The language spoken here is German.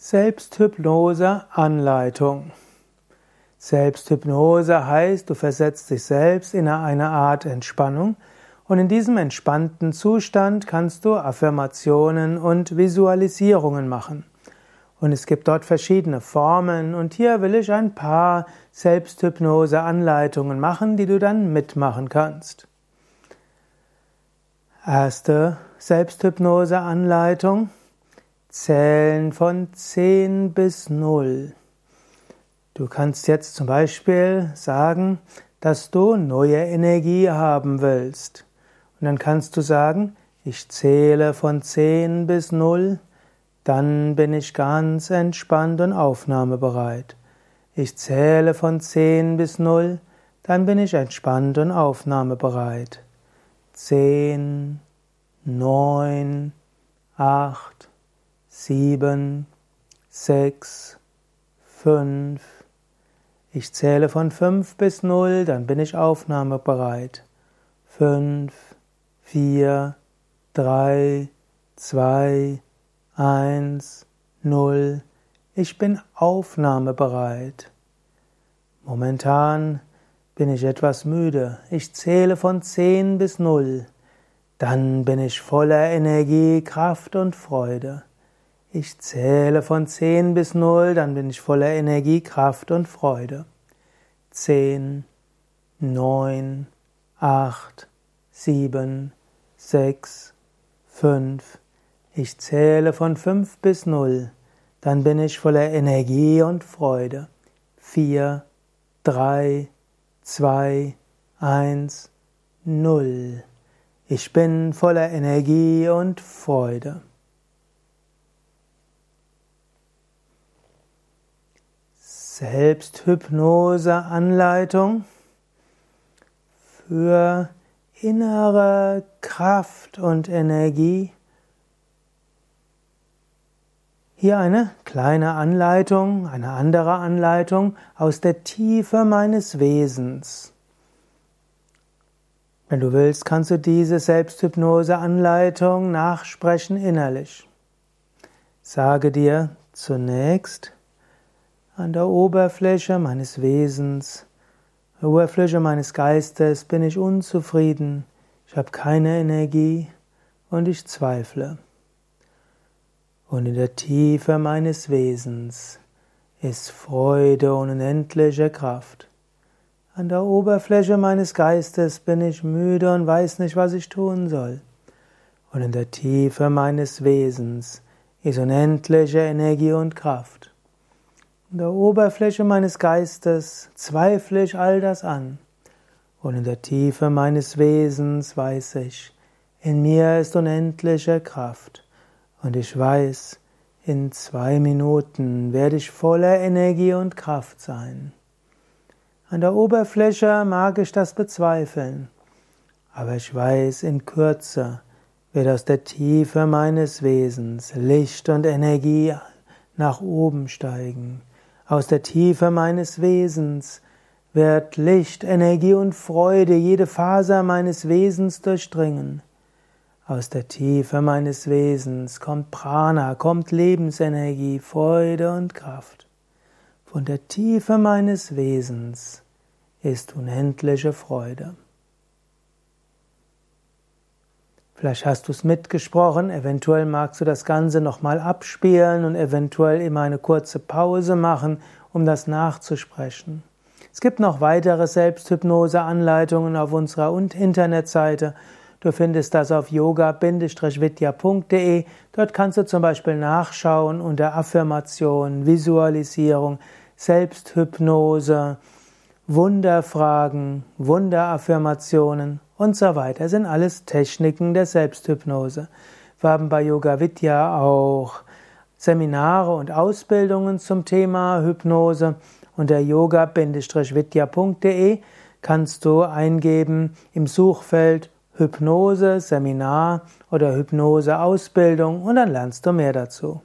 Selbsthypnose-Anleitung. Selbsthypnose heißt, du versetzt dich selbst in eine Art Entspannung und in diesem entspannten Zustand kannst du Affirmationen und Visualisierungen machen. Und es gibt dort verschiedene Formen und hier will ich ein paar Selbsthypnose-Anleitungen machen, die du dann mitmachen kannst. Erste Selbsthypnose-Anleitung. Zählen von 10 bis 0. Du kannst jetzt zum Beispiel sagen, dass du neue Energie haben willst. Und dann kannst du sagen, ich zähle von 10 bis 0, dann bin ich ganz entspannt und aufnahmebereit. Ich zähle von 10 bis 0, dann bin ich entspannt und aufnahmebereit. 10, 9, 8, sieben, sechs, fünf. Ich zähle von fünf bis null, dann bin ich aufnahmebereit. Fünf, vier, drei, zwei, eins, null. Ich bin aufnahmebereit. Momentan bin ich etwas müde. Ich zähle von zehn bis null. Dann bin ich voller Energie, Kraft und Freude. Ich zähle von 10 bis 0, dann bin ich voller Energie, Kraft und Freude. 10, 9, 8, 7, 6, 5. Ich zähle von 5 bis 0, dann bin ich voller Energie und Freude. 4, 3, 2, 1, 0. Ich bin voller Energie und Freude. Selbsthypnose-Anleitung für innere Kraft und Energie. Hier eine kleine Anleitung, eine andere Anleitung aus der Tiefe meines Wesens. Wenn du willst, kannst du diese Selbsthypnose-Anleitung nachsprechen innerlich. Sage dir zunächst, an der Oberfläche meines Wesens, der Oberfläche meines Geistes bin ich unzufrieden, ich habe keine Energie und ich zweifle. Und in der Tiefe meines Wesens ist Freude und unendliche Kraft. An der Oberfläche meines Geistes bin ich müde und weiß nicht, was ich tun soll. Und in der Tiefe meines Wesens ist unendliche Energie und Kraft. In der Oberfläche meines Geistes zweifle ich all das an. Und in der Tiefe meines Wesens weiß ich, in mir ist unendliche Kraft. Und ich weiß, in zwei Minuten werde ich voller Energie und Kraft sein. An der Oberfläche mag ich das bezweifeln, aber ich weiß, in Kürze wird aus der Tiefe meines Wesens Licht und Energie nach oben steigen. Aus der Tiefe meines Wesens wird Licht, Energie und Freude jede Faser meines Wesens durchdringen. Aus der Tiefe meines Wesens kommt Prana, kommt Lebensenergie, Freude und Kraft. Von der Tiefe meines Wesens ist unendliche Freude. Vielleicht hast du es mitgesprochen, eventuell magst du das Ganze nochmal abspielen und eventuell immer eine kurze Pause machen, um das nachzusprechen. Es gibt noch weitere Selbsthypnose-Anleitungen auf unserer Internetseite. Du findest das auf yoga-vidya.de. Dort kannst du zum Beispiel nachschauen unter Affirmation, Visualisierung, Selbsthypnose, Wunderfragen, Wunderaffirmationen und so weiter. Das sind alles Techniken der Selbsthypnose. Wir haben bei Yoga Vidya auch Seminare und Ausbildungen zum Thema Hypnose. Unter yoga-vidya.de kannst du eingeben im Suchfeld Hypnose, Seminar oder Hypnose Ausbildung und dann lernst du mehr dazu.